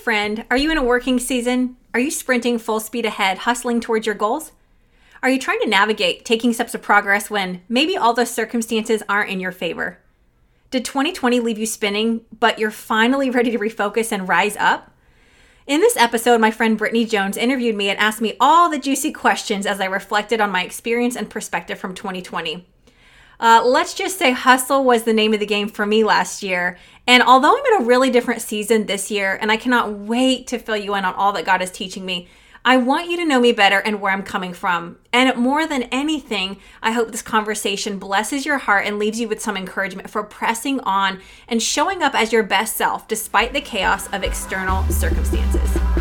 friend, are you in a working season? Are you sprinting full speed ahead, hustling towards your goals? Are you trying to navigate taking steps of progress when maybe all the circumstances aren't in your favor? Did 2020 leave you spinning, but you're finally ready to refocus and rise up? In this episode, my friend Brittney Jones interviewed me and asked me all the juicy questions as I reflected on my experience and perspective from 2020. Uh, let's just say hustle was the name of the game for me last year. And although I'm in a really different season this year, and I cannot wait to fill you in on all that God is teaching me, I want you to know me better and where I'm coming from. And more than anything, I hope this conversation blesses your heart and leaves you with some encouragement for pressing on and showing up as your best self despite the chaos of external circumstances.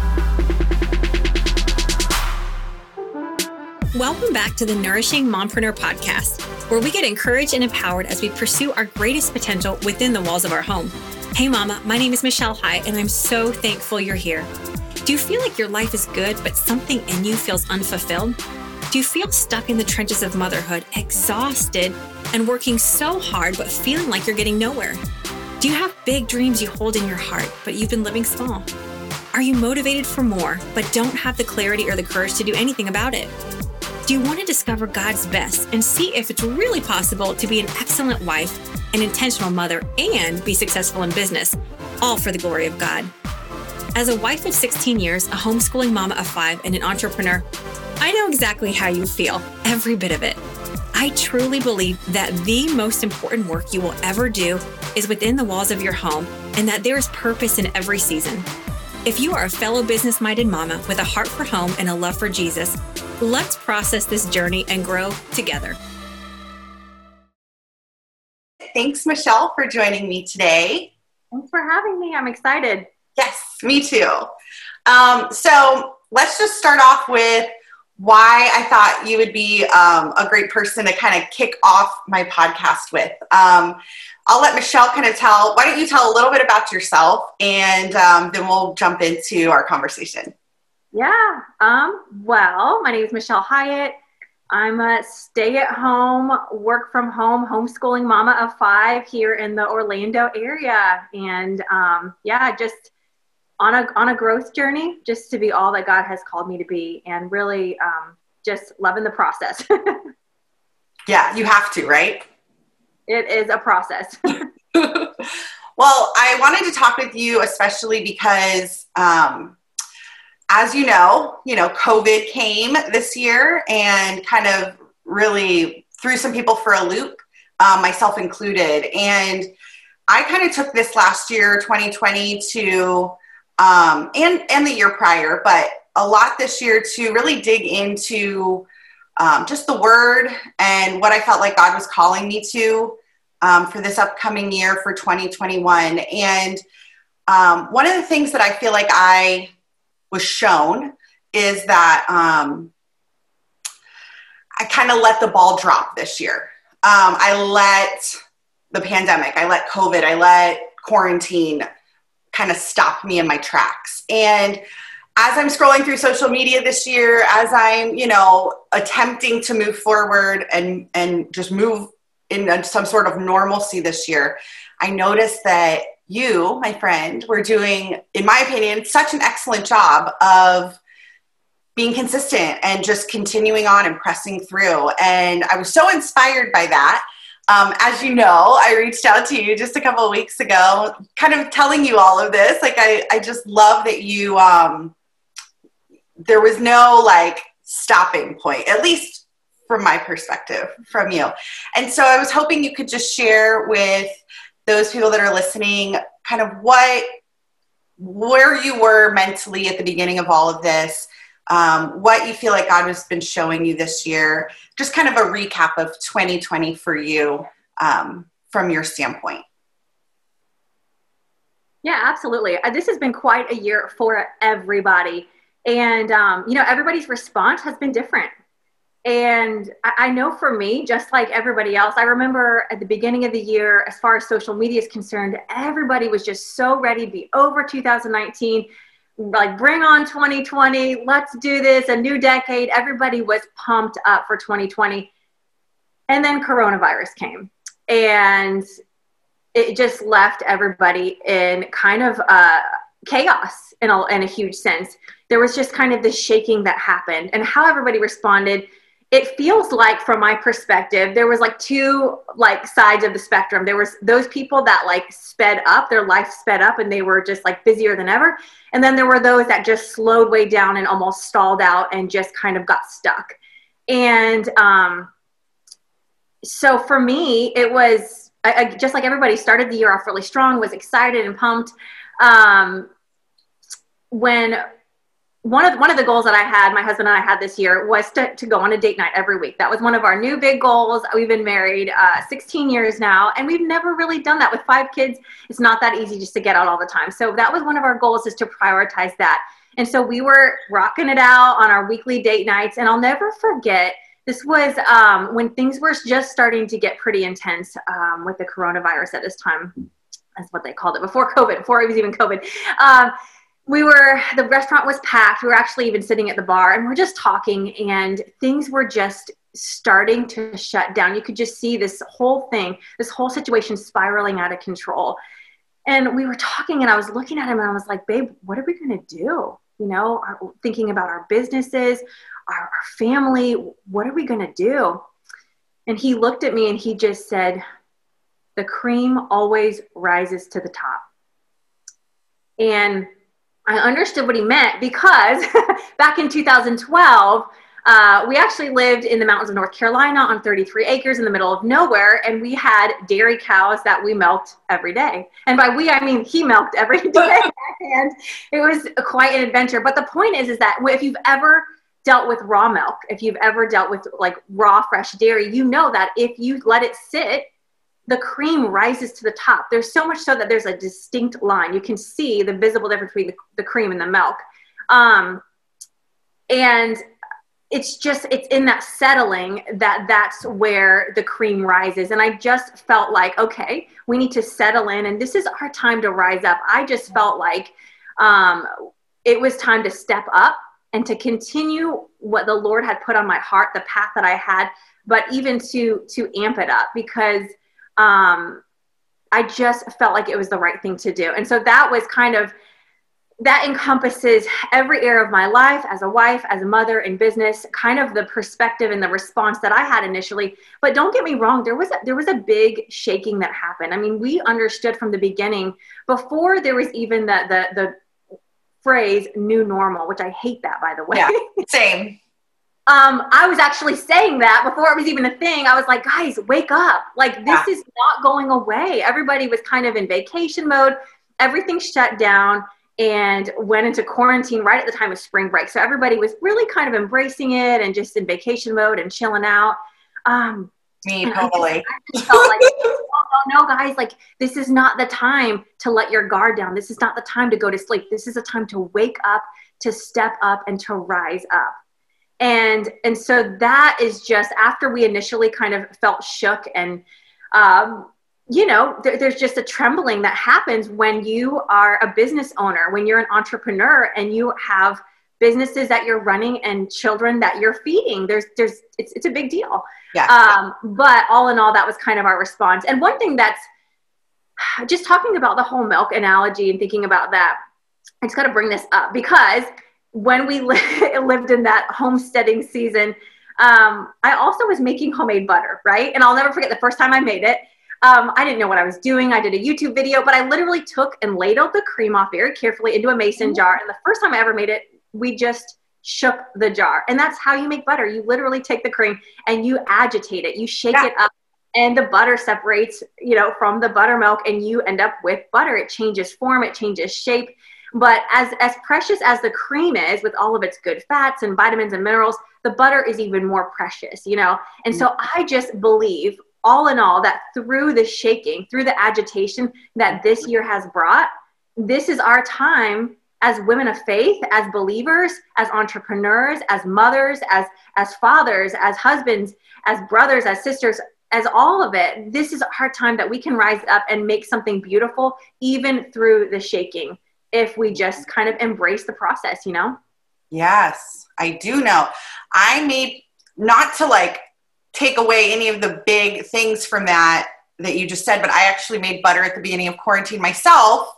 Welcome back to the Nourishing Mompreneur podcast, where we get encouraged and empowered as we pursue our greatest potential within the walls of our home. Hey, Mama, my name is Michelle High, and I'm so thankful you're here. Do you feel like your life is good, but something in you feels unfulfilled? Do you feel stuck in the trenches of motherhood, exhausted and working so hard, but feeling like you're getting nowhere? Do you have big dreams you hold in your heart, but you've been living small? Are you motivated for more, but don't have the clarity or the courage to do anything about it? Do you want to discover God's best and see if it's really possible to be an excellent wife, an intentional mother, and be successful in business, all for the glory of God? As a wife of 16 years, a homeschooling mama of five, and an entrepreneur, I know exactly how you feel, every bit of it. I truly believe that the most important work you will ever do is within the walls of your home and that there is purpose in every season. If you are a fellow business minded mama with a heart for home and a love for Jesus, Let's process this journey and grow together. Thanks, Michelle, for joining me today. Thanks for having me. I'm excited. Yes, me too. Um, so let's just start off with why I thought you would be um, a great person to kind of kick off my podcast with. Um, I'll let Michelle kind of tell. Why don't you tell a little bit about yourself, and um, then we'll jump into our conversation. Yeah. Um, well, my name is Michelle Hyatt. I'm a stay at home, work from home, homeschooling mama of five here in the Orlando area. And um, yeah, just on a, on a growth journey, just to be all that God has called me to be and really um, just loving the process. yeah, you have to, right? It is a process. well, I wanted to talk with you, especially because um, as you know, you know, COVID came this year and kind of really threw some people for a loop, um, myself included. And I kind of took this last year, 2020, to um, and and the year prior, but a lot this year to really dig into um, just the word and what I felt like God was calling me to um, for this upcoming year for 2021. And um, one of the things that I feel like I was shown is that um, I kind of let the ball drop this year. Um, I let the pandemic, I let COVID, I let quarantine kind of stop me in my tracks. And as I'm scrolling through social media this year, as I'm, you know, attempting to move forward and and just move in some sort of normalcy this year, I noticed that you, my friend, were doing, in my opinion, such an excellent job of being consistent and just continuing on and pressing through. And I was so inspired by that. Um, as you know, I reached out to you just a couple of weeks ago, kind of telling you all of this. Like, I, I just love that you, um, there was no like stopping point, at least from my perspective, from you. And so I was hoping you could just share with those people that are listening kind of what where you were mentally at the beginning of all of this um, what you feel like god has been showing you this year just kind of a recap of 2020 for you um, from your standpoint. Yeah absolutely. Uh, this has been quite a year for everybody. And um, you know everybody's response has been different and I know for me, just like everybody else, I remember at the beginning of the year, as far as social media is concerned, everybody was just so ready to be over 2019. Like, bring on 2020, let's do this, a new decade. Everybody was pumped up for 2020. And then coronavirus came. And it just left everybody in kind of a, chaos in a, in a huge sense. There was just kind of this shaking that happened, and how everybody responded. It feels like, from my perspective, there was like two like sides of the spectrum. There was those people that like sped up, their life sped up, and they were just like busier than ever. And then there were those that just slowed way down and almost stalled out and just kind of got stuck. And um, so for me, it was I, I, just like everybody started the year off really strong, was excited and pumped. Um, when one of one of the goals that I had, my husband and I had this year, was to, to go on a date night every week. That was one of our new big goals. We've been married uh, 16 years now, and we've never really done that with five kids. It's not that easy just to get out all the time. So that was one of our goals is to prioritize that. And so we were rocking it out on our weekly date nights. And I'll never forget this was um, when things were just starting to get pretty intense um, with the coronavirus at this time. That's what they called it before COVID, before it was even COVID. Um, we were, the restaurant was packed. We were actually even sitting at the bar and we're just talking, and things were just starting to shut down. You could just see this whole thing, this whole situation spiraling out of control. And we were talking, and I was looking at him and I was like, babe, what are we going to do? You know, thinking about our businesses, our, our family, what are we going to do? And he looked at me and he just said, the cream always rises to the top. And I understood what he meant because back in 2012, uh, we actually lived in the mountains of North Carolina on 33 acres in the middle of nowhere, and we had dairy cows that we milked every day. And by we, I mean he milked every day, and it was quite an adventure. But the point is, is that if you've ever dealt with raw milk, if you've ever dealt with like raw fresh dairy, you know that if you let it sit, the cream rises to the top. There's so much so that there's a distinct line. You can see the visible difference between the, the cream and the milk. Um, and it's just it's in that settling that that's where the cream rises and i just felt like okay we need to settle in and this is our time to rise up i just felt like um, it was time to step up and to continue what the lord had put on my heart the path that i had but even to to amp it up because um, i just felt like it was the right thing to do and so that was kind of that encompasses every area of my life as a wife, as a mother, in business, kind of the perspective and the response that I had initially. But don't get me wrong, there was a, there was a big shaking that happened. I mean, we understood from the beginning before there was even the the the phrase new normal, which I hate that by the way. Yeah, same. Um, I was actually saying that before it was even a thing. I was like, guys, wake up. Like, this yeah. is not going away. Everybody was kind of in vacation mode. Everything shut down and went into quarantine right at the time of spring break. So everybody was really kind of embracing it and just in vacation mode and chilling out. Um, Me, totally. I felt like, oh, no, guys, like this is not the time to let your guard down. This is not the time to go to sleep. This is a time to wake up, to step up, and to rise up. And and so that is just after we initially kind of felt shook and um, you know, there, there's just a trembling that happens when you are a business owner, when you're an entrepreneur and you have businesses that you're running and children that you're feeding. There's, there's, it's, it's a big deal. Yeah. Um, but all in all, that was kind of our response. And one thing that's just talking about the whole milk analogy and thinking about that, I just got to bring this up because when we li- lived in that homesteading season, um, I also was making homemade butter, right? And I'll never forget the first time I made it. Um, I didn't know what I was doing. I did a YouTube video, but I literally took and ladled the cream off very carefully into a mason jar. And the first time I ever made it, we just shook the jar. And that's how you make butter. You literally take the cream and you agitate it, you shake yeah. it up, and the butter separates, you know, from the buttermilk, and you end up with butter. It changes form, it changes shape. But as as precious as the cream is, with all of its good fats and vitamins and minerals, the butter is even more precious, you know. And so mm. I just believe all in all, that through the shaking, through the agitation that this year has brought, this is our time as women of faith, as believers, as entrepreneurs, as mothers, as as fathers, as husbands, as brothers, as sisters, as all of it. This is our time that we can rise up and make something beautiful, even through the shaking, if we just kind of embrace the process, you know? Yes, I do know. I made not to like take away any of the big things from that that you just said, but I actually made butter at the beginning of quarantine myself.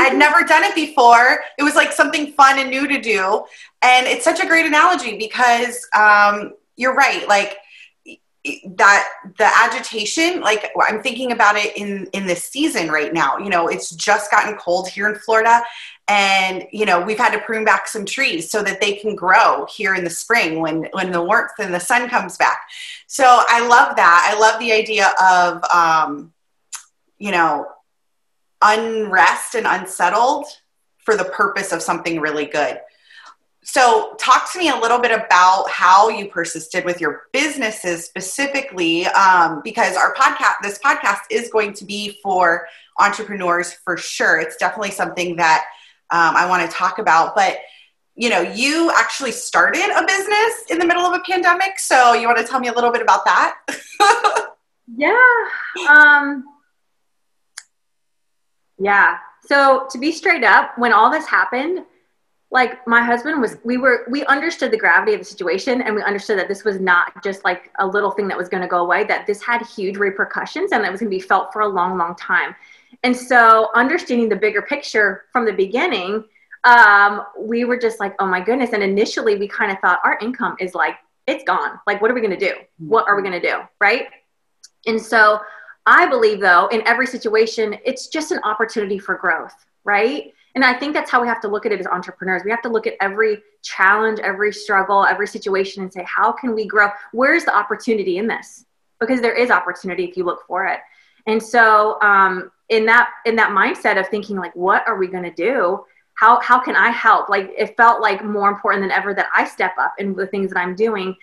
I'd never done it before. It was like something fun and new to do. And it's such a great analogy because um, you're right. Like, that the agitation like i'm thinking about it in in this season right now. You know it's just gotten cold here in florida and you know we've had to prune back some trees so that they can grow here in the spring when when the warmth and the sun comes back. So i love that. I love the idea of um, you know unrest and unsettled for the purpose of something really good so talk to me a little bit about how you persisted with your businesses specifically um, because our podcast this podcast is going to be for entrepreneurs for sure it's definitely something that um, I want to talk about. But you know, you actually started a business in the middle of a pandemic. So you want to tell me a little bit about that? yeah. Um, yeah. So to be straight up, when all this happened, like my husband was we were we understood the gravity of the situation and we understood that this was not just like a little thing that was going to go away that this had huge repercussions and that was going to be felt for a long long time and so, understanding the bigger picture from the beginning, um, we were just like, oh my goodness. And initially, we kind of thought our income is like, it's gone. Like, what are we going to do? What are we going to do? Right. And so, I believe, though, in every situation, it's just an opportunity for growth. Right. And I think that's how we have to look at it as entrepreneurs. We have to look at every challenge, every struggle, every situation and say, how can we grow? Where's the opportunity in this? Because there is opportunity if you look for it. And so, um, in that in that mindset of thinking like what are we going to do how how can i help like it felt like more important than ever that i step up in the things that i'm doing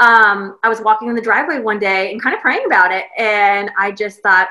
um, i was walking in the driveway one day and kind of praying about it and i just thought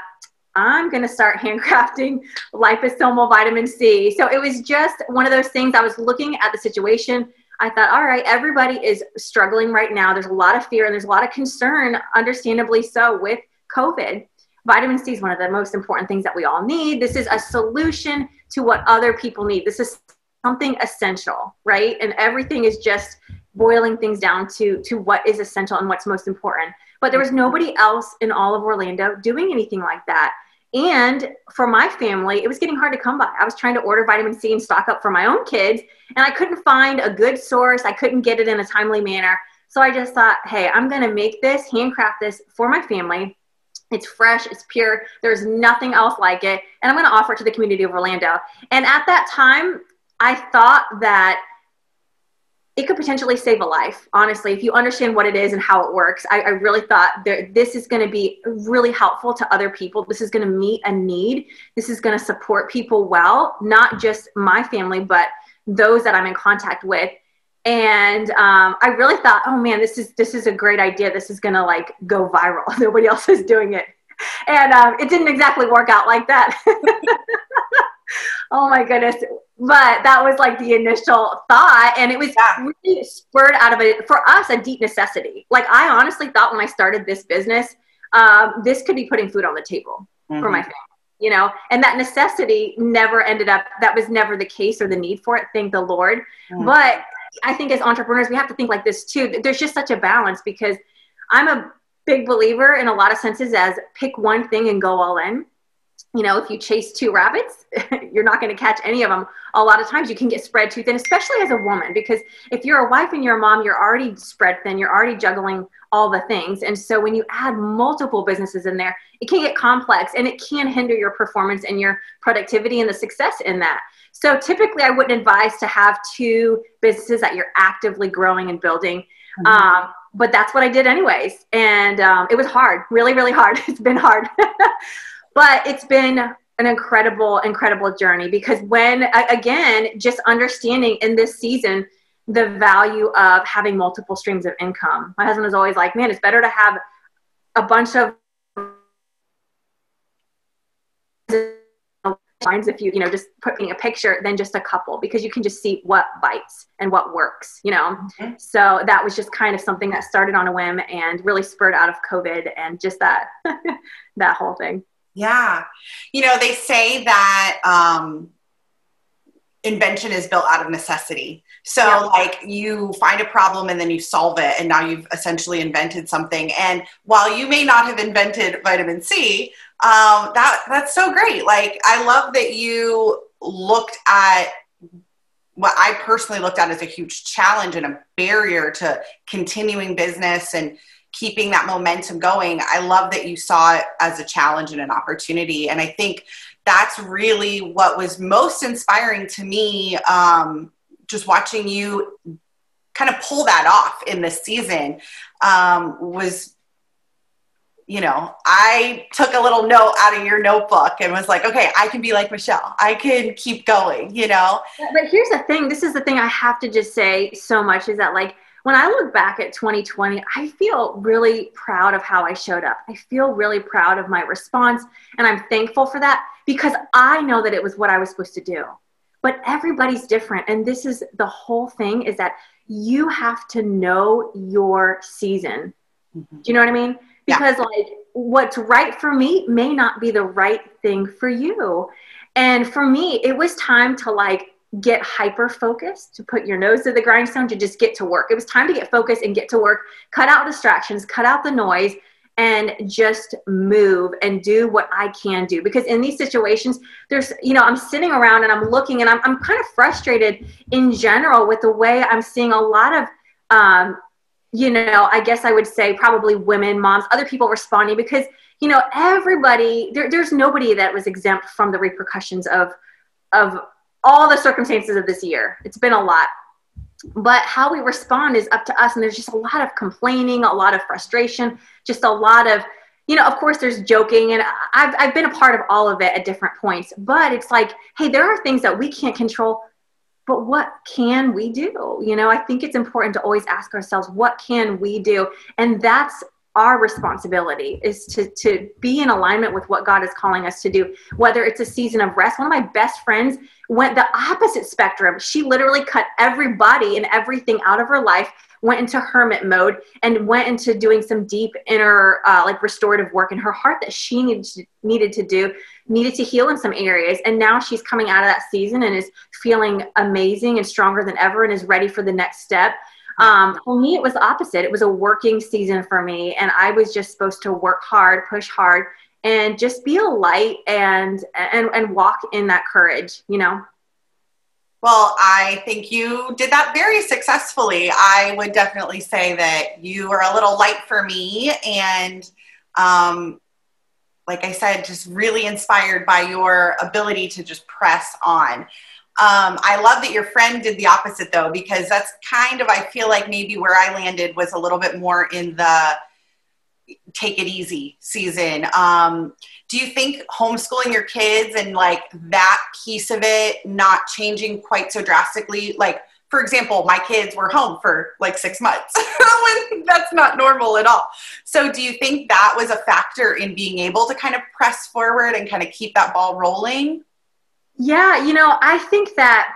i'm going to start handcrafting liposomal vitamin c so it was just one of those things i was looking at the situation I thought, all right, everybody is struggling right now. There's a lot of fear and there's a lot of concern, understandably so, with COVID vitamin C is one of the most important things that we all need. This is a solution to what other people need. This is something essential, right? And everything is just boiling things down to to what is essential and what's most important. But there was nobody else in all of Orlando doing anything like that. And for my family, it was getting hard to come by. I was trying to order vitamin C and stock up for my own kids, and I couldn't find a good source. I couldn't get it in a timely manner. So I just thought, hey, I'm going to make this, handcraft this for my family it's fresh, it's pure. There's nothing else like it. And I'm going to offer it to the community of Orlando. And at that time, I thought that it could potentially save a life honestly if you understand what it is and how it works i, I really thought this is going to be really helpful to other people this is going to meet a need this is going to support people well not just my family but those that i'm in contact with and um, I really thought, oh man, this is this is a great idea. This is gonna like go viral. Nobody else is doing it, and um, it didn't exactly work out like that. oh my goodness! But that was like the initial thought, and it was yeah. really spurred out of it for us a deep necessity. Like I honestly thought when I started this business, um, this could be putting food on the table mm-hmm. for my family you know and that necessity never ended up that was never the case or the need for it thank the lord mm-hmm. but I think as entrepreneurs, we have to think like this too. There's just such a balance because I'm a big believer in a lot of senses as pick one thing and go all in. You know, if you chase two rabbits, you're not going to catch any of them. A lot of times you can get spread too thin, especially as a woman, because if you're a wife and you're a mom, you're already spread thin, you're already juggling all the things. And so when you add multiple businesses in there, it can get complex and it can hinder your performance and your productivity and the success in that. So typically, I wouldn't advise to have two businesses that you're actively growing and building. Mm-hmm. Um, but that's what I did, anyways. And um, it was hard, really, really hard. it's been hard. but it's been an incredible, incredible journey because when, again, just understanding in this season, the value of having multiple streams of income. My husband was always like, man, it's better to have a bunch of lines if you you know just putting a picture than just a couple because you can just see what bites and what works you know mm-hmm. so that was just kind of something that started on a whim and really spurred out of covid and just that that whole thing yeah you know they say that um invention is built out of necessity. So, yeah. like, you find a problem and then you solve it, and now you've essentially invented something. And while you may not have invented vitamin C, um, that that's so great. Like, I love that you looked at what I personally looked at as a huge challenge and a barrier to continuing business and keeping that momentum going. I love that you saw it as a challenge and an opportunity. And I think that's really what was most inspiring to me um, just watching you kind of pull that off in this season um, was you know i took a little note out of your notebook and was like okay i can be like michelle i can keep going you know but here's the thing this is the thing i have to just say so much is that like when I look back at 2020, I feel really proud of how I showed up. I feel really proud of my response, and I'm thankful for that because I know that it was what I was supposed to do. But everybody's different, and this is the whole thing is that you have to know your season. Mm-hmm. Do you know what I mean? Because yeah. like what's right for me may not be the right thing for you. And for me, it was time to like get hyper focused, to put your nose to the grindstone, to just get to work. It was time to get focused and get to work, cut out distractions, cut out the noise, and just move and do what I can do. Because in these situations, there's, you know, I'm sitting around and I'm looking and I'm, I'm kind of frustrated in general with the way I'm seeing a lot of, um, you know, I guess I would say probably women, moms, other people responding because, you know, everybody, there, there's nobody that was exempt from the repercussions of, of all the circumstances of this year. It's been a lot. But how we respond is up to us. And there's just a lot of complaining, a lot of frustration, just a lot of, you know, of course, there's joking. And I've, I've been a part of all of it at different points. But it's like, hey, there are things that we can't control. But what can we do? You know, I think it's important to always ask ourselves, what can we do? And that's our responsibility is to, to be in alignment with what God is calling us to do, whether it's a season of rest. One of my best friends went the opposite spectrum. She literally cut everybody and everything out of her life, went into hermit mode, and went into doing some deep inner, uh, like restorative work in her heart that she needed to, needed to do, needed to heal in some areas. And now she's coming out of that season and is feeling amazing and stronger than ever and is ready for the next step. Um, for me, it was opposite. It was a working season for me, and I was just supposed to work hard, push hard, and just be a light and and and walk in that courage. You know. Well, I think you did that very successfully. I would definitely say that you were a little light for me, and um, like I said, just really inspired by your ability to just press on. Um, I love that your friend did the opposite though, because that's kind of, I feel like maybe where I landed was a little bit more in the take it easy season. Um, do you think homeschooling your kids and like that piece of it not changing quite so drastically? Like, for example, my kids were home for like six months. that's not normal at all. So, do you think that was a factor in being able to kind of press forward and kind of keep that ball rolling? Yeah, you know, I think that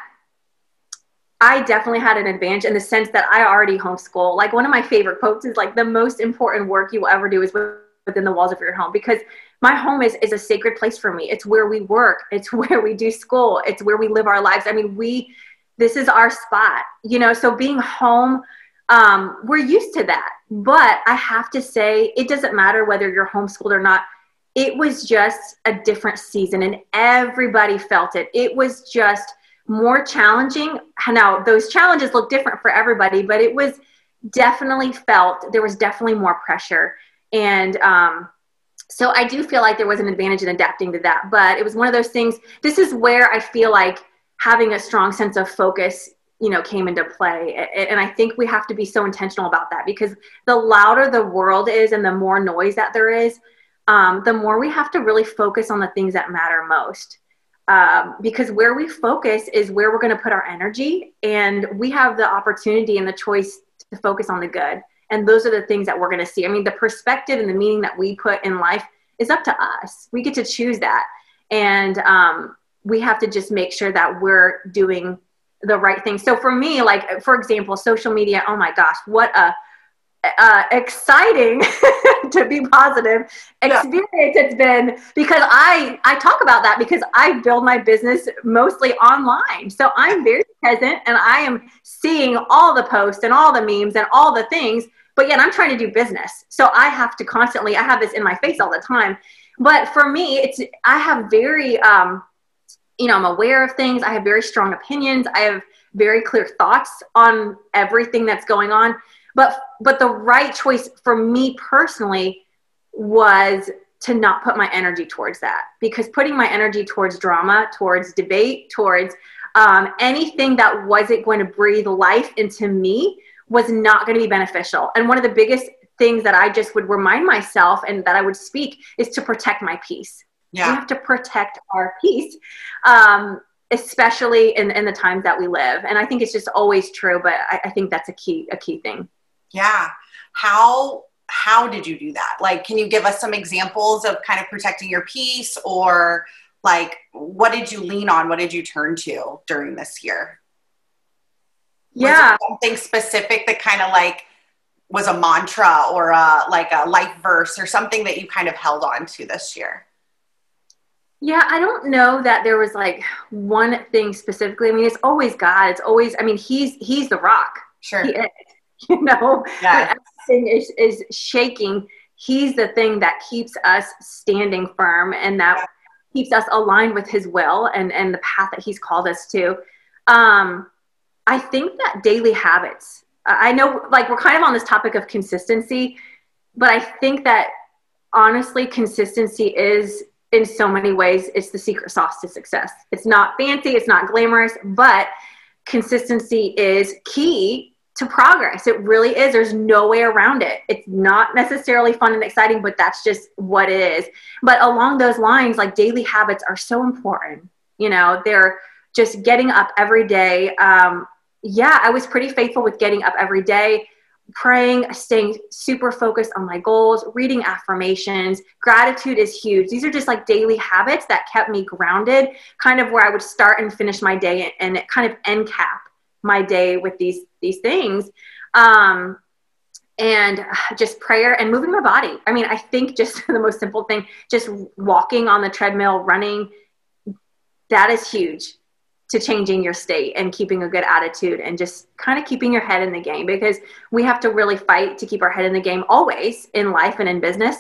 I definitely had an advantage in the sense that I already homeschool. Like one of my favorite quotes is like the most important work you will ever do is within the walls of your home because my home is is a sacred place for me. It's where we work, it's where we do school, it's where we live our lives. I mean, we this is our spot, you know, so being home um, we're used to that. But I have to say, it doesn't matter whether you're homeschooled or not it was just a different season and everybody felt it. It was just more challenging. Now, those challenges look different for everybody, but it was definitely felt there was definitely more pressure. And um, so I do feel like there was an advantage in adapting to that. But it was one of those things. This is where I feel like having a strong sense of focus you know came into play and i think we have to be so intentional about that because the louder the world is and the more noise that there is um, the more we have to really focus on the things that matter most. Um, because where we focus is where we're going to put our energy, and we have the opportunity and the choice to focus on the good. And those are the things that we're going to see. I mean, the perspective and the meaning that we put in life is up to us. We get to choose that. And um, we have to just make sure that we're doing the right thing. So for me, like, for example, social media, oh my gosh, what a uh, exciting to be positive experience yeah. it's been because I I talk about that because I build my business mostly online. So I'm very present and I am seeing all the posts and all the memes and all the things, but yet I'm trying to do business. So I have to constantly I have this in my face all the time. But for me, it's I have very um you know, I'm aware of things. I have very strong opinions. I have very clear thoughts on everything that's going on but but the right choice for me personally was to not put my energy towards that. Because putting my energy towards drama towards debate towards um, anything that wasn't going to breathe life into me was not going to be beneficial. And one of the biggest things that i just would remind myself and that i would speak is to protect my peace. Yeah. we have to protect our peace um, especially in, in the times that we live. And i think it's just always true but I, I think that's a key a key thing yeah. How how did you do that? Like, can you give us some examples of kind of protecting your peace or like what did you lean on? What did you turn to during this year? Yeah. something specific that kind of like was a mantra or a like a life verse or something that you kind of held on to this year? Yeah, I don't know that there was like one thing specifically. I mean, it's always God. It's always, I mean, he's he's the rock. Sure. He is. you know, everything is, is shaking. He's the thing that keeps us standing firm and that keeps us aligned with his will and, and the path that he's called us to. Um, I think that daily habits, I know like we're kind of on this topic of consistency, but I think that honestly, consistency is in so many ways, it's the secret sauce to success. It's not fancy, it's not glamorous, but consistency is key to progress. It really is. There's no way around it. It's not necessarily fun and exciting, but that's just what it is. But along those lines, like daily habits are so important. You know, they're just getting up every day. Um, yeah, I was pretty faithful with getting up every day, praying, staying super focused on my goals, reading affirmations. Gratitude is huge. These are just like daily habits that kept me grounded, kind of where I would start and finish my day and kind of end cap my day with these these things um, and just prayer and moving my body. I mean i think just the most simple thing just walking on the treadmill running that is huge to changing your state and keeping a good attitude and just kind of keeping your head in the game because we have to really fight to keep our head in the game always in life and in business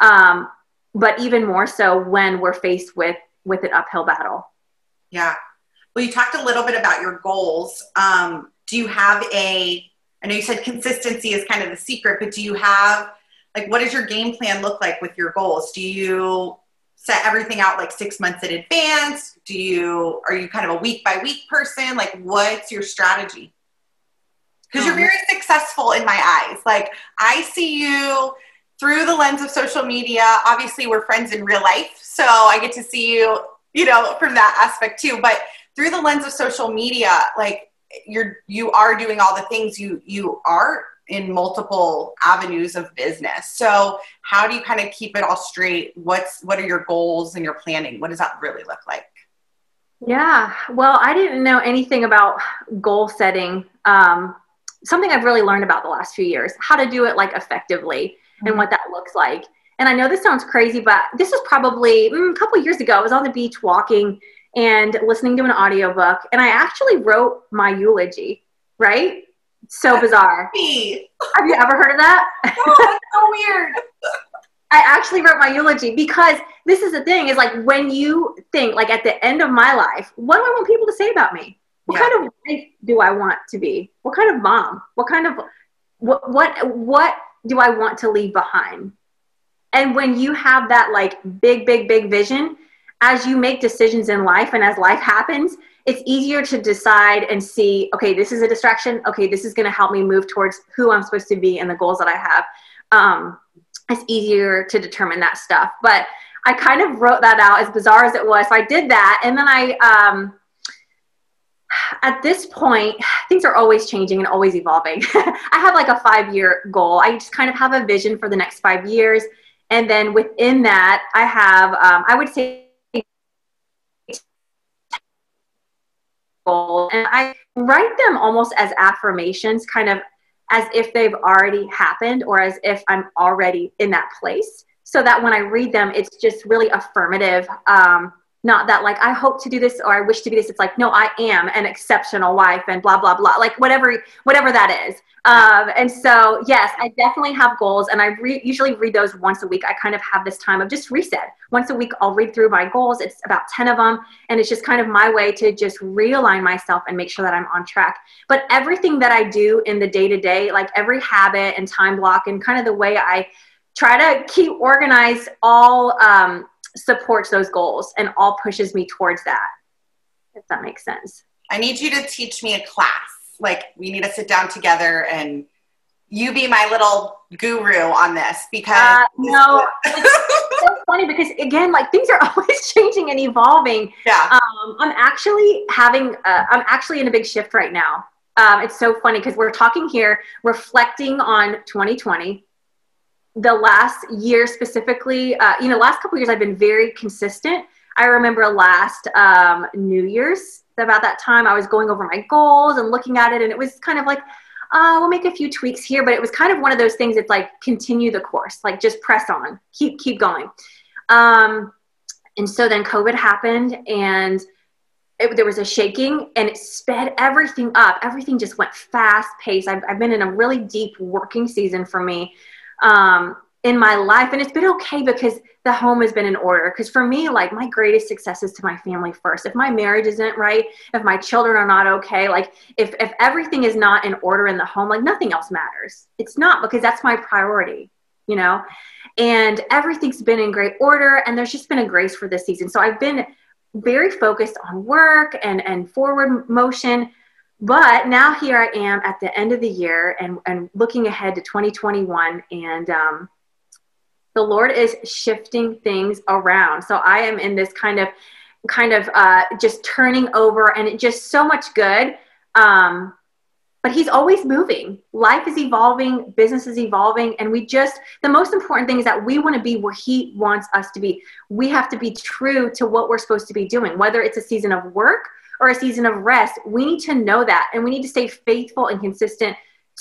um, but even more so when we're faced with with an uphill battle. Yeah. Well, you talked a little bit about your goals. Um, do you have a, I know you said consistency is kind of the secret, but do you have, like, what does your game plan look like with your goals? Do you set everything out like six months in advance? Do you, are you kind of a week by week person? Like, what's your strategy? Because you're um, very successful in my eyes. Like, I see you through the lens of social media. Obviously, we're friends in real life, so I get to see you, you know, from that aspect too. But through the lens of social media, like you're you are doing all the things you you are in multiple avenues of business. So how do you kind of keep it all straight? What's what are your goals and your planning? What does that really look like? Yeah, well, I didn't know anything about goal setting. Um, something I've really learned about the last few years, how to do it like effectively mm-hmm. and what that looks like. And I know this sounds crazy, but this was probably mm, a couple years ago. I was on the beach walking and listening to an audiobook and I actually wrote my eulogy, right? So that's bizarre. Me. Have you ever heard of that? No, that's so weird. I actually wrote my eulogy because this is the thing is like when you think like at the end of my life, what do I want people to say about me? What yeah. kind of life do I want to be? What kind of mom? What kind of what what what do I want to leave behind? And when you have that like big big big vision, as you make decisions in life and as life happens, it's easier to decide and see, okay, this is a distraction. Okay, this is going to help me move towards who I'm supposed to be and the goals that I have. Um, it's easier to determine that stuff. But I kind of wrote that out as bizarre as it was. So I did that. And then I, um, at this point, things are always changing and always evolving. I have like a five year goal. I just kind of have a vision for the next five years. And then within that, I have, um, I would say, and I write them almost as affirmations, kind of as if they've already happened or as if I'm already in that place. So that when I read them, it's just really affirmative. Um, not that like I hope to do this or I wish to be this. It's like no, I am an exceptional wife and blah blah blah. Like whatever whatever that is. Um, and so yes, I definitely have goals, and I re- usually read those once a week. I kind of have this time of just reset. Once a week, I'll read through my goals. It's about ten of them, and it's just kind of my way to just realign myself and make sure that I'm on track. But everything that I do in the day to day, like every habit and time block, and kind of the way I try to keep organized, all um, supports those goals and all pushes me towards that. If that makes sense. I need you to teach me a class. Like we need to sit down together and you be my little guru on this because uh, no it's so funny because again like things are always changing and evolving yeah um, i'm actually having uh, i'm actually in a big shift right now um, it's so funny because we're talking here reflecting on 2020 the last year specifically, uh, you know, last couple years I've been very consistent. I remember last um, New Year's, about that time, I was going over my goals and looking at it, and it was kind of like, uh, we'll make a few tweaks here, but it was kind of one of those things. It's like continue the course, like just press on, keep keep going. Um, and so then COVID happened, and it, there was a shaking, and it sped everything up. Everything just went fast paced. I've, I've been in a really deep working season for me um, in my life. And it's been okay because the home has been in order. Because for me, like my greatest success is to my family first. If my marriage isn't right, if my children are not okay, like if, if everything is not in order in the home, like nothing else matters. It's not because that's my priority, you know? And everything's been in great order. And there's just been a grace for this season. So I've been very focused on work and, and forward motion but now here I am at the end of the year and, and looking ahead to 2021 and um, the Lord is shifting things around. So I am in this kind of kind of uh, just turning over and it just so much good. Um, but he's always moving. Life is evolving, business is evolving, and we just the most important thing is that we want to be where he wants us to be. We have to be true to what we're supposed to be doing, whether it's a season of work or a season of rest, we need to know that and we need to stay faithful and consistent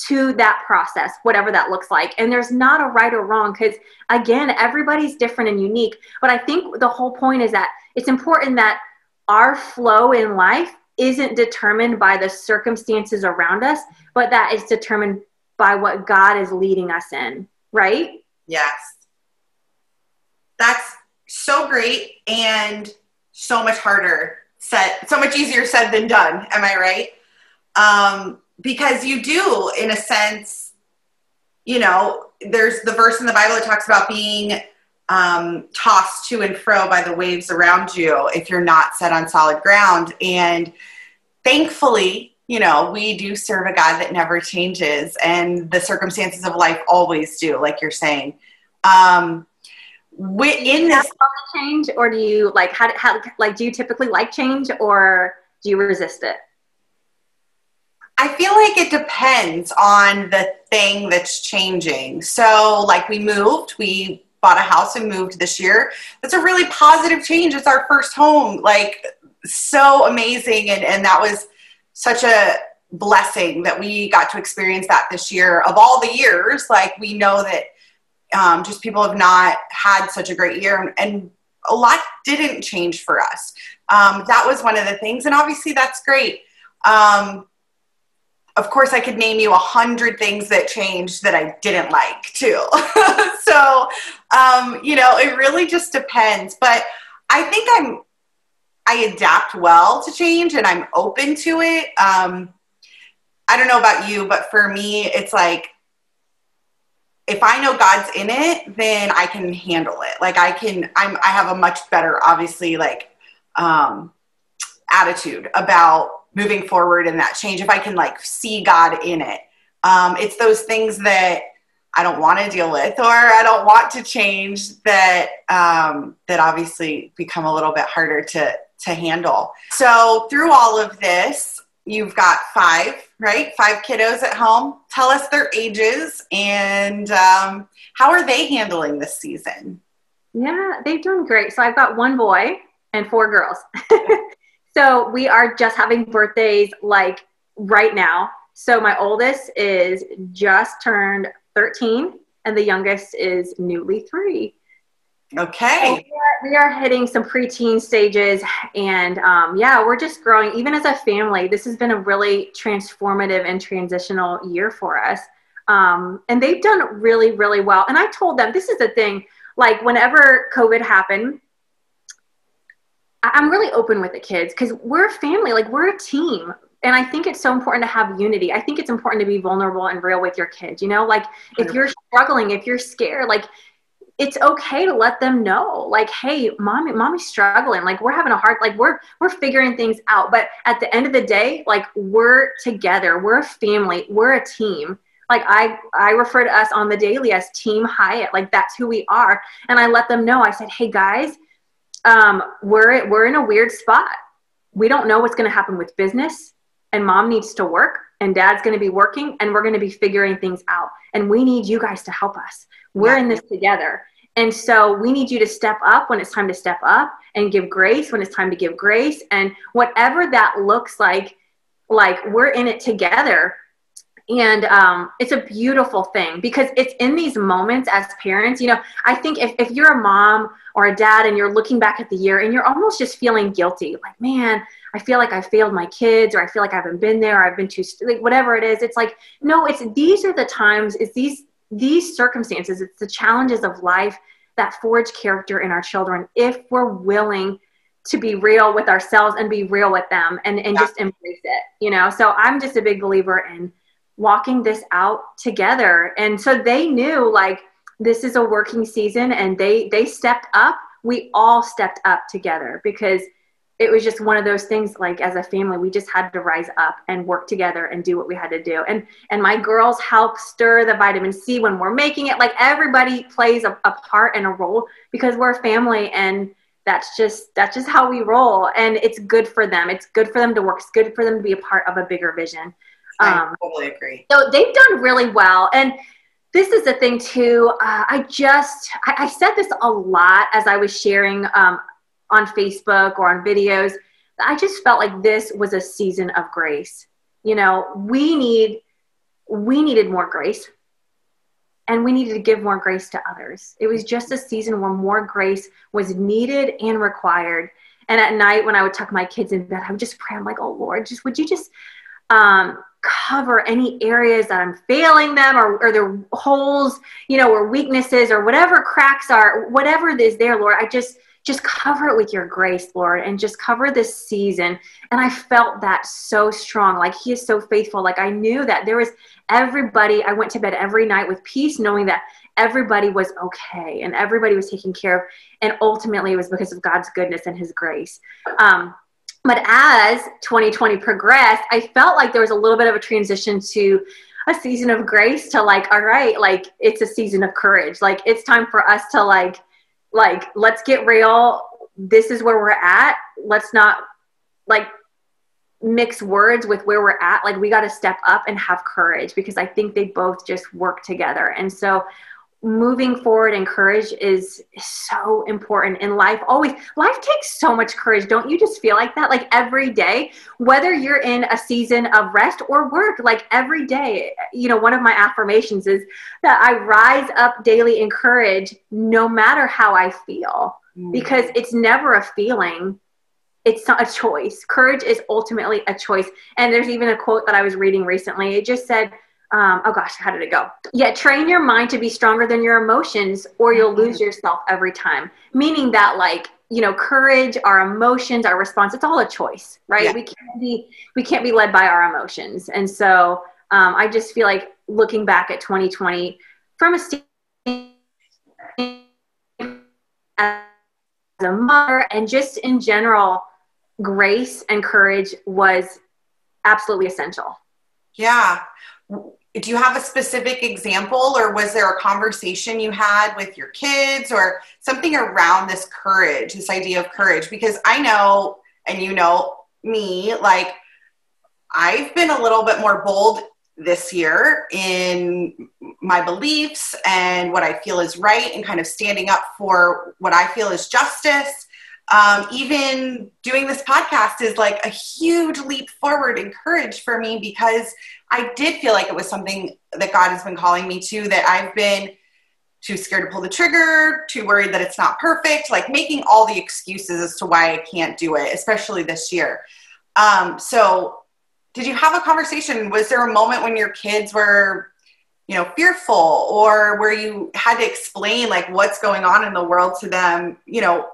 to that process, whatever that looks like. And there's not a right or wrong because, again, everybody's different and unique. But I think the whole point is that it's important that our flow in life isn't determined by the circumstances around us, but that is determined by what God is leading us in, right? Yes. That's so great and so much harder said so much easier said than done. Am i right? Um, because you do in a sense you know there's the verse in the bible that talks about being um, tossed to and fro by the waves around you if you're not set on solid ground. And thankfully you know we do serve a god that never changes and the circumstances of life always do like you're saying. Um, in this change or do you like how, how like do you typically like change or do you resist it? I feel like it depends on the thing that's changing. So like we moved we bought a house and moved this year. That's a really positive change. It's our first home like so amazing and, and that was such a blessing that we got to experience that this year. Of all the years like we know that um, just people have not had such a great year and a lot didn't change for us. Um, that was one of the things and obviously that's great. Um, of course i could name you a hundred things that changed that i didn't like too. So um, you know it really just depends but i think i'm i adapt well to change and i'm open to it. Um, i don't know about you but for me it's like if I know God's in it, then I can handle it. Like I can, I'm, I have a much better, obviously, like, um, attitude about moving forward in that change. If I can like see God in it, um, it's those things that I don't want to deal with or I don't want to change that, um, that obviously become a little bit harder to, to handle. So through all of this, you've got five, right? Five kiddos at home. Tell us their ages and um, how are they handling this season? Yeah, they've done great. So I've got one boy and four girls. so we are just having birthdays like right now. So my oldest is just turned 13 and the youngest is newly three. Okay. We, are, we, are, hitting some preteen stages, and um, yeah, we're just growing. Even as a family, this has been a really transformative and transitional year for us. Um, and they've done really, really well. And I told them this is the thing. Like whenever COVID happened, I'm really open with the kids because we're a family. Like we're a team and I think it's so important to have unity. I think it's important to be vulnerable and real with your kids. You know, like if you're struggling, if you're scared, like it's okay to let them know like hey mommy mommy's struggling. Like we're having a hard like we're we're figuring things out. But at the end of the day like we're together. We're a family. We're a team. Like i i refer to us on the daily as team hyatt. Like that's who we are. And i let them know. I said hey guys um, we're we're in a weird spot. We don't know what's going to happen with business and mom needs to work and dad's going to be working and we're going to be figuring things out. And we need you guys to help us we're yeah. in this together. And so we need you to step up when it's time to step up and give grace when it's time to give grace. And whatever that looks like, like we're in it together. And um, it's a beautiful thing because it's in these moments as parents. You know, I think if, if you're a mom or a dad and you're looking back at the year and you're almost just feeling guilty, like, man, I feel like I failed my kids or I feel like I haven't been there, or I've been too, like, whatever it is. It's like, no, it's these are the times, it's these these circumstances, it's the challenges of life that forge character in our children if we're willing to be real with ourselves and be real with them and, and yeah. just embrace it, you know? So I'm just a big believer in walking this out together. And so they knew like this is a working season and they they stepped up. We all stepped up together because it was just one of those things like as a family we just had to rise up and work together and do what we had to do. And and my girls help stir the vitamin c when we're making it. Like everybody plays a, a part and a role because we're a family and that's just that's just how we roll. And it's good for them. It's good for them to work. It's good for them to be a part of a bigger vision. Um, i totally agree. so they've done really well. And this is the thing too uh, i just I, I, said this a lot as i was sharing um, on Facebook or on videos. I just felt like this was a season of grace. You know, we need we needed more grace and we needed to give more grace to others. It was just a season where more grace was needed and required. And at night when I would tuck my kids in bed, I would just pray. I'm like, oh Lord, just would you just um, cover any areas that I'm failing them or, or their holes, you know, or weaknesses or whatever cracks are, whatever is there, Lord. I just just cover it with your grace, Lord, and just cover this season. And I felt that so strong. Like He is so faithful. Like I knew that there was everybody, I went to bed every night with peace, knowing that everybody was okay and everybody was taken care of. And ultimately, it was because of God's goodness and His grace. Um, but as 2020 progressed, I felt like there was a little bit of a transition to a season of grace to like, all right, like it's a season of courage. Like it's time for us to like like let's get real. This is where we're at. Let's not like mix words with where we're at. Like we got to step up and have courage because i think they both just work together. And so moving forward and courage is so important in life. Always life takes so much courage. Don't you just feel like that? Like every day whether you're in a season of rest or work like every day you know one of my affirmations is that i rise up daily in courage no matter how i feel. Mm. because it's never a feeling. It's not a choice. Courage is ultimately a choice. And there's even a quote that i was reading recently. It just said um, oh gosh, how did it go? Yeah, train your mind to be stronger than your emotions, or you'll mm-hmm. lose yourself every time. Meaning that, like, you know, courage, our emotions, our response, it's all a choice, right? Yeah. We can't be we can't be led by our emotions. And so um, I just feel like looking back at 2020 from a standpoint as a mother and just in general, grace and courage was absolutely essential. Yeah do you have a specific example or was there a conversation you had with your kids or something around this courage this idea of courage? Because i know and you know me like i've been a little bit more bold this year in my beliefs and what i feel is right and kind of standing up for what i feel is justice um, even doing this podcast is like a huge leap forward in courage for me because I did feel like it was something that God has been calling me to that I've been too scared to pull the trigger, too worried that it's not perfect, like making all the excuses as to why I can't do it, especially this year. Um, so, did you have a conversation? Was there a moment when your kids were, you know, fearful or where you had to explain like what's going on in the world to them? You know,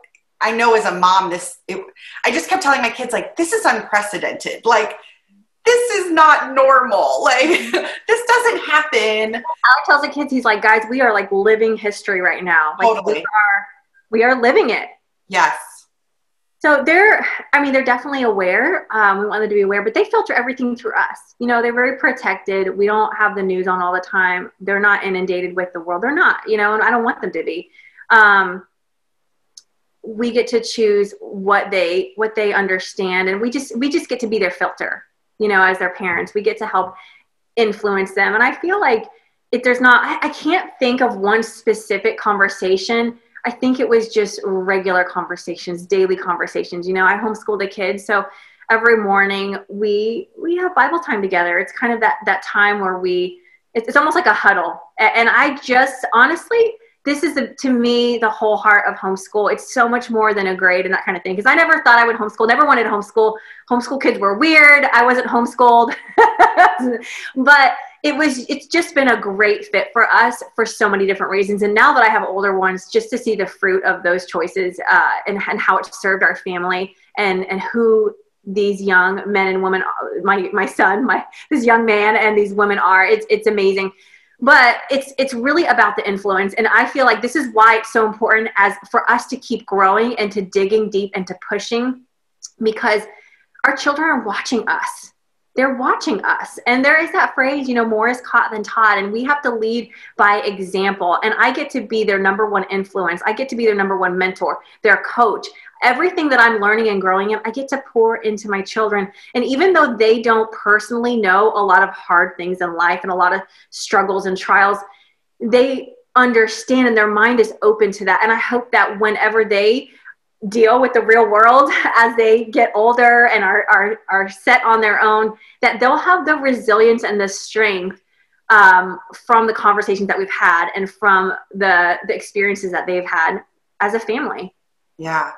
I know as a mom, this, it, I just kept telling my kids, like, this is unprecedented. Like, this is not normal. Like, this doesn't happen. Alec tells the kids, he's like, guys, we are like living history right now. Like, Totally. we are, we are living it. Yes. So they're, I mean, they're definitely aware. Um, we want them to be aware, but they filter everything through us. You know, they're very protected. We don't have the news on all the time. They're not inundated with the world. They're not, you know, and I don't want them to be. Um, we get to choose what they what they understand, and we just we just get to be their filter. You know, as their parents, we get to help influence them. And I feel like if there's not, I, I can't think of one specific conversation I think it was just regular conversations, daily conversations. You know, I homeschool the kids, so every morning we we have Bible time together. It's kind of that that time where we it's, it's almost like a huddle. And I just honestly, this is a, to me the whole heart of homeschool. It's so much more than a grade and that kind of thing. Because I never thought I would homeschool. Never wanted homeschool. Homeschool kids were weird. I wasn't homeschooled, but it was it's just been a great fit for us for so many different reasons and now that i have older ones just to see the fruit of those choices uh, and, and how it served our family and and who these young men and women my my son my this young man and these women are it's it's amazing but it's it's really about the influence and i feel like this is why it's so important as for us to keep growing and to digging deep and to pushing because our children are watching us they're watching us. And there is that phrase, you know, more is caught than taught. And we have to lead by example. And I get to be their number one influence. I get to be their number one mentor, their coach. Everything that I'm learning and growing in, I get to pour into my children. And even though they don't personally know a lot of hard things in life and a lot of struggles and trials, they understand and their mind is open to that. And I hope that whenever they deal with the real world as they get older and are, are, are set on their own, that they'll have the resilience and the strength um, from the conversations that we've had and from the, the experiences that they've had as a family. Yeah.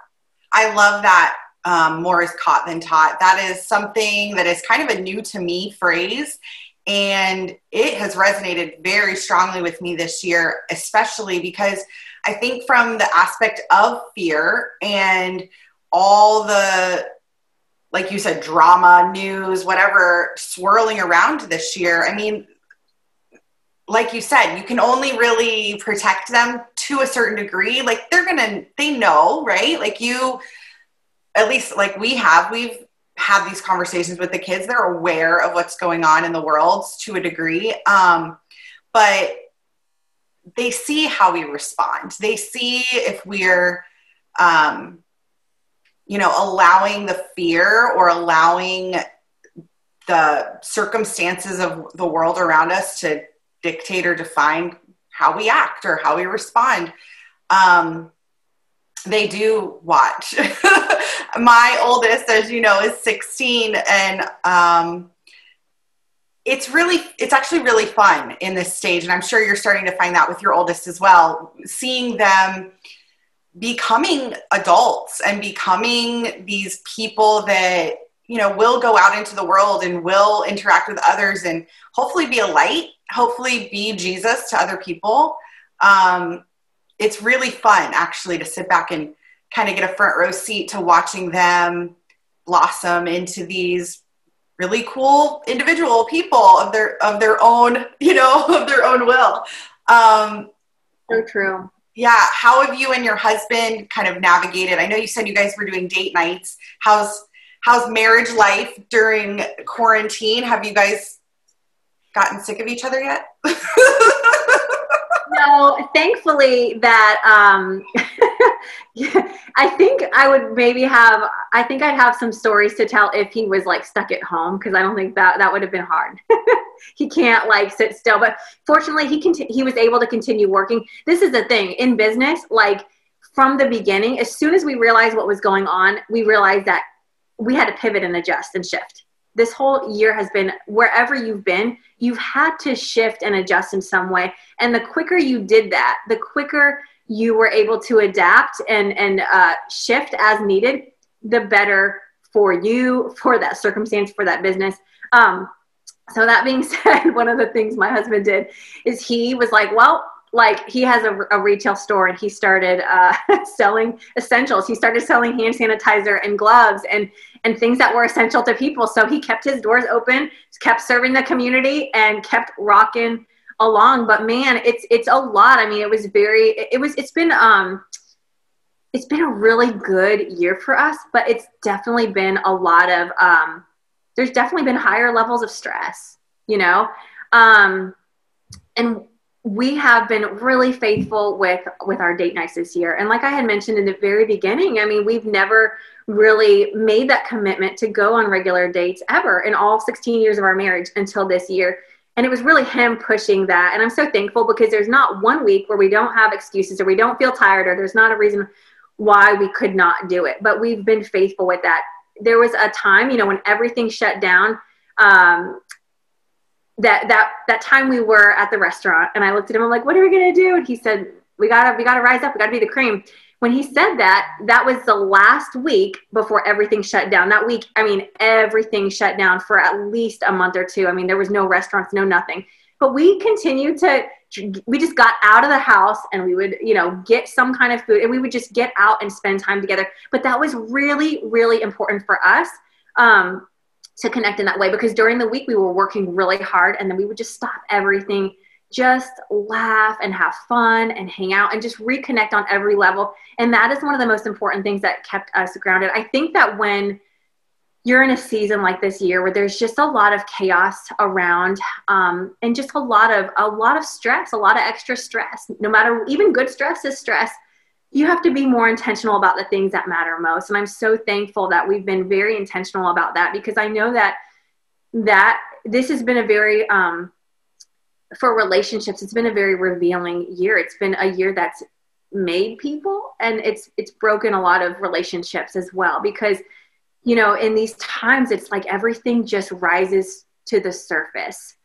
I love that um, more is caught than taught. That is something that is kind of a new to me phrase. And it has resonated very strongly with me this year, especially because I think from the aspect of fear and all the, like you said, drama, news, whatever swirling around this year, I mean, like you said, you can only really protect them to a certain degree. Like they're gonna, they know, right? Like you, at least like we have, we've had these conversations with the kids. They're aware of what's going on in the world to a degree. Um, but they see how we respond. They see if we're, um, you know, allowing the fear or allowing the circumstances of the world around us to dictate or define how we act or how we respond. Um, they do watch. My oldest, as you know, is 16, and um, it's really it's actually really fun in this stage and i'm sure you're starting to find that with your oldest as well seeing them becoming adults and becoming these people that you know will go out into the world and will interact with others and hopefully be a light hopefully be jesus to other people. Um, it's really fun actually to sit back and kind of get a front row seat to watching them blossom into these really cool individual people of their of their own you know of their own will. Um so true. Yeah how have you and your husband kind of navigated? I know you said you guys were doing date nights. How's how's marriage life during quarantine have you guys gotten sick of each other yet no thankfully that um I think I would maybe have. I think I'd have some stories to tell if he was like stuck at home because I don't think that that would have been hard. he can't like sit still, but fortunately he can. He was able to continue working. This is the thing in business, like from the beginning, as soon as we realized what was going on, we realized that we had to pivot and adjust and shift. This whole year has been wherever you've been, you've had to shift and adjust in some way. And the quicker you did that, the quicker you were able to adapt and, and uh, shift as needed, the better for you, for that circumstance, for that business. Um, so that being said, one of the things my husband did is he was like, well, like he has a, a retail store and he started uh, selling essentials. He started selling hand sanitizer and gloves and and things that were essential to people. So he kept his doors open, kept serving the community, and kept rocking along. But man, it's it's a lot. I mean, it was very. It was. It's been um. It's been a really good year for us, but it's definitely been a lot of um. There's definitely been higher levels of stress, you know, um, and we have been really faithful with with our date nights this year. And like i had mentioned in the very beginning i mean we've never really made that commitment to go on regular dates ever in all 16 years of our marriage until this year. And it was really him pushing that. And i'm so thankful because there's not one week where we don't have excuses or we don't feel tired or there's not a reason why we could not do it. But we've been faithful with that. There was a time you know when everything shut down um, that that that time we were at the restaurant and I looked at him, I'm like, what are we gonna do? And he said, We gotta we gotta rise up, we gotta be the cream. When he said that, that was the last week before everything shut down. That week, I mean, everything shut down for at least a month or two. I mean, there was no restaurants, no nothing. But we continued to we just got out of the house and we would, you know, get some kind of food and we would just get out and spend time together. But that was really, really important for us. Um, to connect in that way because during the week we were working really hard and then we would just stop everything just laugh and have fun and hang out and just reconnect on every level. And that is one of the most important things that kept us grounded. I think that when you're in a season like this year where there's just a lot of chaos around um, and just a lot of a lot of stress a lot of extra stress no matter even good stress is stress you have to be more intentional about the things that matter most. And i'm so thankful that we've been very intentional about that because i know that that this has been a very um, for relationships it's been a very revealing year. It's been a year that's made people and it's it's broken a lot of relationships as well because you know in these times it's like everything just rises to the surface.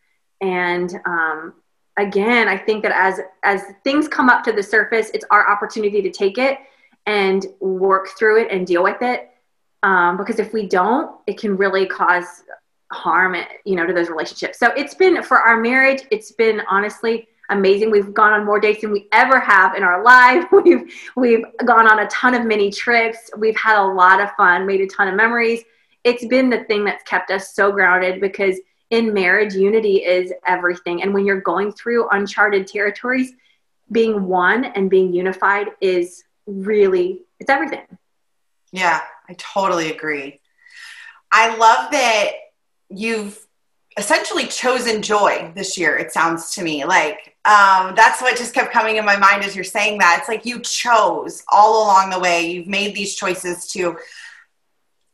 And um, again, I think that as as things come up to the surface, it's our opportunity to take it and work through it and deal with it. Um, because if we don't, it can really cause harm, you know, to those relationships. So it's been for our marriage. It's been honestly amazing. We've gone on more dates than we ever have in our life. We've we've gone on a ton of mini trips. We've had a lot of fun, made a ton of memories. It's been the thing that's kept us so grounded because in marriage, unity is everything. And when you're going through uncharted territories, being one and being unified is really, it's everything. Yeah, I totally agree. I love that you've essentially chosen joy this year, it sounds to me. Like, um, that's what just kept coming in my mind as you're saying that. It's like you chose all along the way, you've made these choices to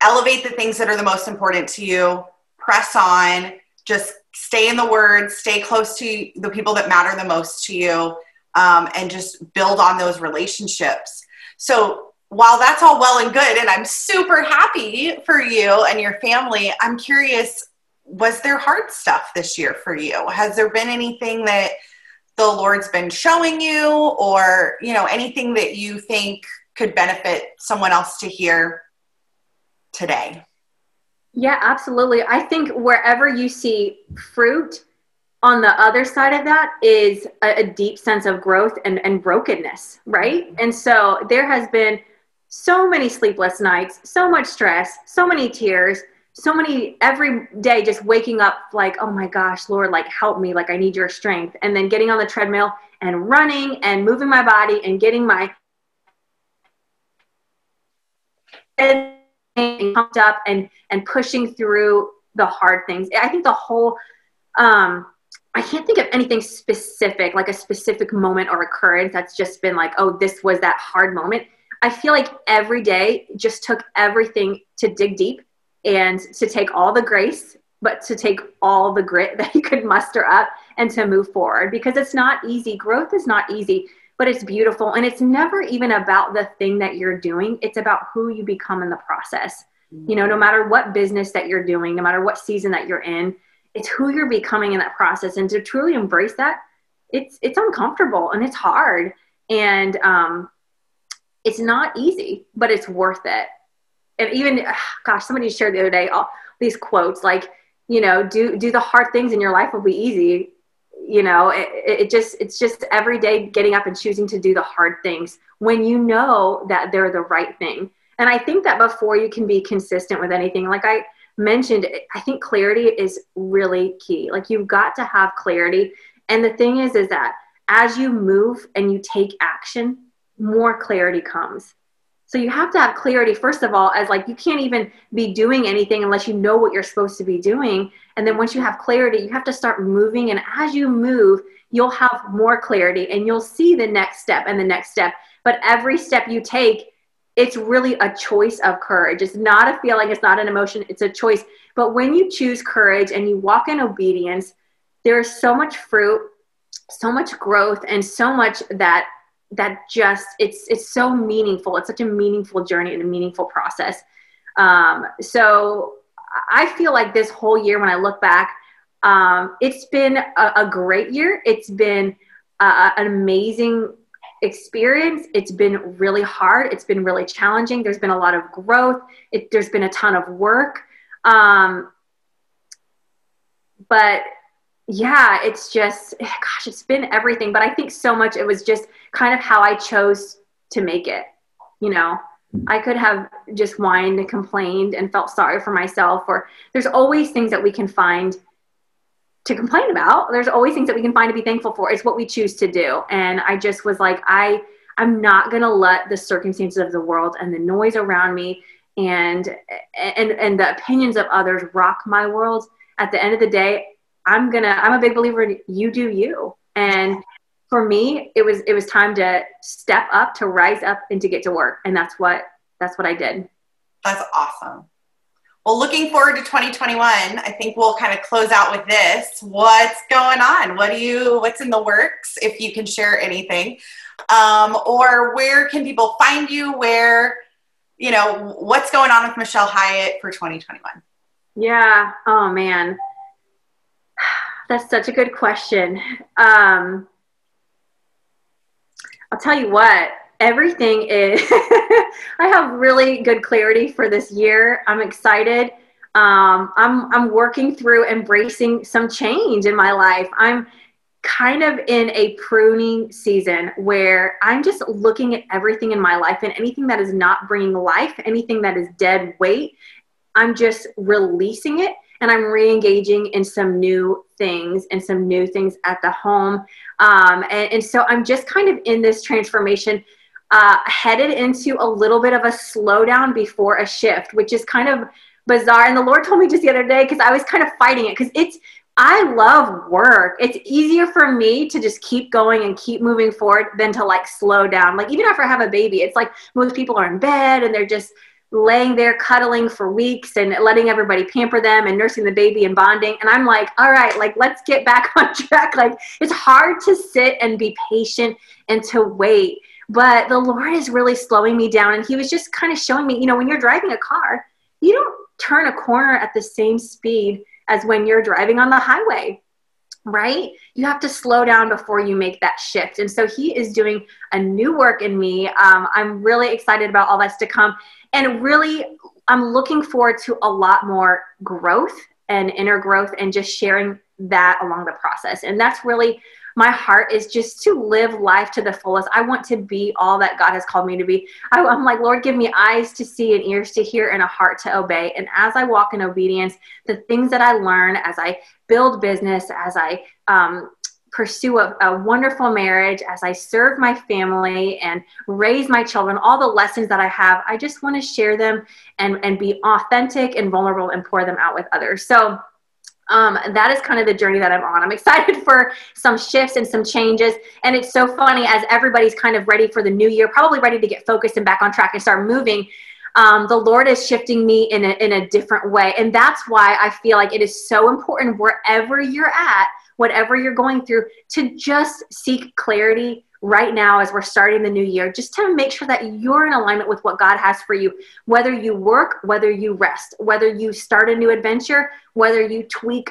elevate the things that are the most important to you, press on, just stay in the word, stay close to the people that matter the most to you, um, and just build on those relationships. So while that's all well and good, and I'm super happy for you and your family, I'm curious was there hard stuff this year for you? Has there been anything that the Lord's been showing you, or you know, anything that you think could benefit someone else to hear today? Yeah, absolutely. I think wherever you see fruit, on the other side of that is a, a, deep sense of growth and, and brokenness, right? Mm-hmm. And so there has been so many sleepless nights, so much stress, so many tears, so many every day just waking up like, oh my gosh, Lord, like help me, like I need your strength. And then getting on the treadmill and running and moving my body and getting my and and pumped up and and pushing through the hard things. I think the whole um, I can't think of anything specific, like a specific moment or occurrence that's just been like, oh, this was that hard moment. I feel like every day just took everything to dig deep and to take all the grace, but to take all the grit that you could muster up and to move forward because it's not easy. Growth is not easy. But it's beautiful. And it's never even about the thing that you're doing, it's about who you become in the process. Mm-hmm. You know, no matter what business that you're doing, no matter what season that you're in, it's who you're becoming in that process. And to truly embrace that, it's it's uncomfortable and it's hard. And um, it's not easy, but it's worth it. And even, gosh, somebody shared the other day all these quotes like, you know, do do the hard things in your life will be easy you know it, it, just it's just every day getting up and choosing to do the hard things when you know that they're the right thing. And i think that before you can be consistent with anything like i mentioned i think clarity is really key. Like you've got to have clarity. And the thing is is that as you move and you take action more clarity comes so you have to have clarity, first of all, as like you can't even be doing anything unless you know what you're supposed to be doing. And then once you have clarity, you have to start moving. And as you move, you'll have more clarity and you'll see the next step and the next step. But every step you take, it's really a choice of courage. It's not a feeling, it's not an emotion, it's a choice. But when you choose courage and you walk in obedience, there is so much fruit, so much growth, and so much that that just it's it's so meaningful. It's such a meaningful journey and a meaningful process. Um, so i feel like this whole year when i look back um, it's been a, a, great year. It's been an amazing experience. It's been really hard. It's been really challenging. There's been a lot of growth. It, there's been a ton of work. Um, but yeah, it's just, gosh, it's been everything. But I think so much it was just kind of how I chose to make it. You know, I could have just whined and complained and felt sorry for myself, or there's always things that we can find to complain about. There's always things that we can find to be thankful for. It's what we choose to do. And I just was like, I, I'm not to let the circumstances of the world and the noise around me and, and, and the opinions of others rock my world. At the end of the day, I'm gonna I'm a big believer in you do you. And for me, it was it was time to step up, to rise up and to get to work. And that's what that's what I did. That's awesome. Well, looking forward to 2021, I think we'll kind of close out with this. What's going on? What do you what's in the works if you can share anything? Um, or where can people find you? Where you know, what's going on with Michelle Hyatt for 2021? Yeah. Oh man. That's such a good question. Um, I'll tell you what, everything is, I have really good clarity for this year. I'm excited. Um, I'm, I'm working through embracing some change in my life. I'm kind of in a pruning season where I'm just looking at everything in my life and anything that is not bringing life, anything that is dead weight, I'm just releasing it and I'm re-engaging in some new things and some new things at the home. Um, and, and, so I'm just kind of in this transformation, uh, headed into a little bit of a slowdown before a shift, which is kind of bizarre. And the Lord told me just the other day because I was kind of fighting it because it's I love work. It's easier for me to just keep going and keep moving forward than to like slow down. Like even after I have a baby, it's like most people are in bed and they're just laying there cuddling for weeks and letting everybody pamper them and nursing the baby and bonding and i'm like all right like let's get back on track like it's hard to sit and be patient and to wait but the lord is really slowing me down and he was just kind of showing me you know when you're driving a car you don't turn a corner at the same speed as when you're driving on the highway right? You have to slow down before you make that shift. And so he is doing a new work in me. Um, I'm really excited about all that's to come and really i'm looking forward to a lot more growth and inner growth and just sharing that along the process. And that's really my heart is just to live life to the fullest. I want to be all that god has called me to be. I, i'm like lord give me eyes to see and ears to hear and a heart to obey. And as i walk in obedience the things that i learn as i build business as i um, pursue a, a, wonderful marriage, as I serve my family and raise my children, all the lessons that I have, I just want to share them and, and be authentic and vulnerable and pour them out with others. So um, that is kind of the journey that I'm on. I'm excited for some shifts and some changes. And it's so funny as everybody's kind of ready for the new year, probably ready to get focused and back on track and start moving. Um, the Lord is shifting me in a, in a different way. And that's why I feel like it is so important wherever you're at whatever you're going through, to just seek clarity right now as we're starting the new year, just to make sure that you're in alignment with what God has for you, whether you work, whether you rest, whether you start a new adventure, whether you tweak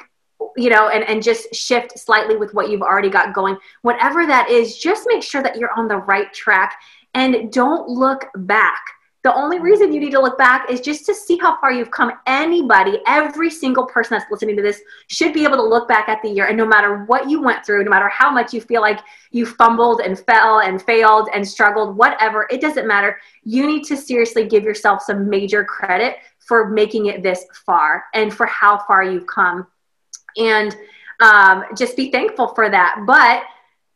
you know and, and just shift slightly with what you've already got going. Whatever that is just make sure that you're on the right track and don't look back the only reason you need to look back is just to see how far you've come. Anybody, every single person that's listening to this should be able to look back at the year and no matter what you went through, no matter how much you feel like you fumbled and fell and failed and struggled, whatever, it doesn't matter. You need to seriously give yourself some major credit for making it this far and for how far you've come. And um, just be thankful for that. But,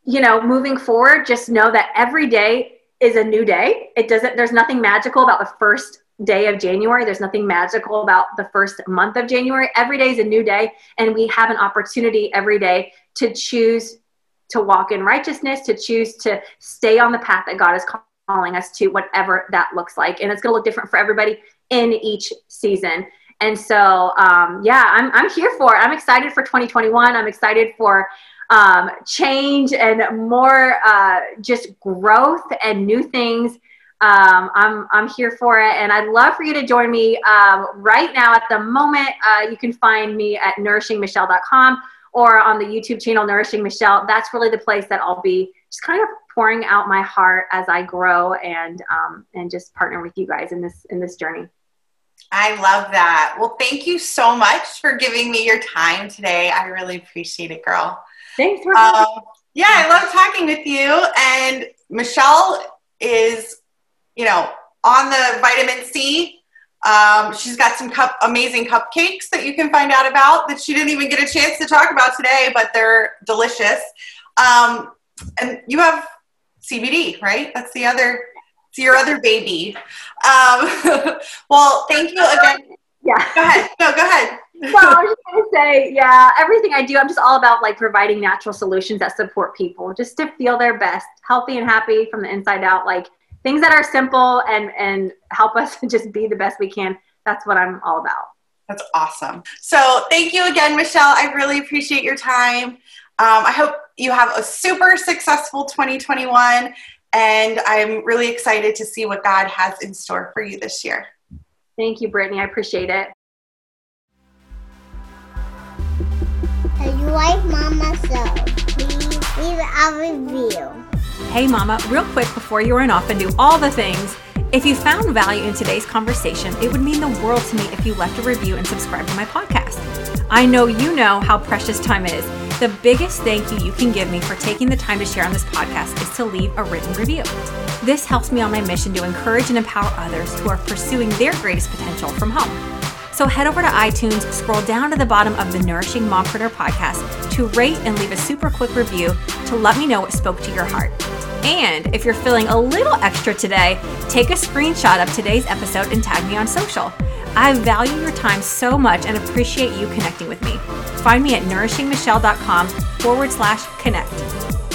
you know, moving forward, just know that every day is a new day. It doesn't, there's nothing magical about the first day of January. There's nothing magical about the first month of January. Every day is a new day, and we have an opportunity every day to choose to walk in righteousness, to choose to stay on the path that God is calling us to, whatever that looks like. And it's going to look different for everybody in each season. And so, um, yeah, I'm, I'm here for it. I'm excited for 2021. I'm excited for um, change and more uh, just growth and new things. Um, I'm, I'm here for it. And I'd love for you to join me um, right now at the moment. Uh, you can find me at nourishingmichelle.com or on the YouTube channel Nourishing Michelle. That's really the place that I'll be just kind of pouring out my heart as I grow and um, and just partner with you guys in this in this journey. I love that. Well, thank you so much for giving me your time today. I really appreciate it, girl. Thanks for um, Yeah, I love talking with you. And Michelle is, you know, on the vitamin C. Um, she's got some cup, amazing cupcakes that you can find out about that she didn't even get a chance to talk about today, but they're delicious. Um, and you have CBD, right? That's the other, it's your other baby. Um, well, thank you again. Yeah. Go ahead. No, go ahead well, I was just gonna say, yeah, everything I do, I'm just all about like providing natural solutions that support people just to feel their best, healthy and happy from the inside out. Like things that are simple and and help us just be the best we can. That's what I'm all about. That's awesome. So thank you again, Michelle. I really appreciate your time. Um, I hope you have a super successful 2021, and I'm really excited to see what God has in store for you this year. Thank you, Brittney. I appreciate it. Like Mama leave a review. Hey Mama, real quick before you run off and do all the things, if you found value in today's conversation, it would mean the world to me if you left a review and subscribed to my podcast. I know you know how precious time is. The biggest thank you you can give me for taking the time to share on this podcast is to leave a written review. This helps me on my mission to encourage and empower others who are pursuing their greatest potential from home. So head over to iTunes, scroll down to the bottom of the Nourishing Mompreneur podcast to rate and leave a super quick review to let me know what spoke to your heart. And if you're feeling a little extra today, take a screenshot of today's episode and tag me on social. I value your time so much and appreciate you connecting with me. Find me at nourishingmichelle.com forward slash connect.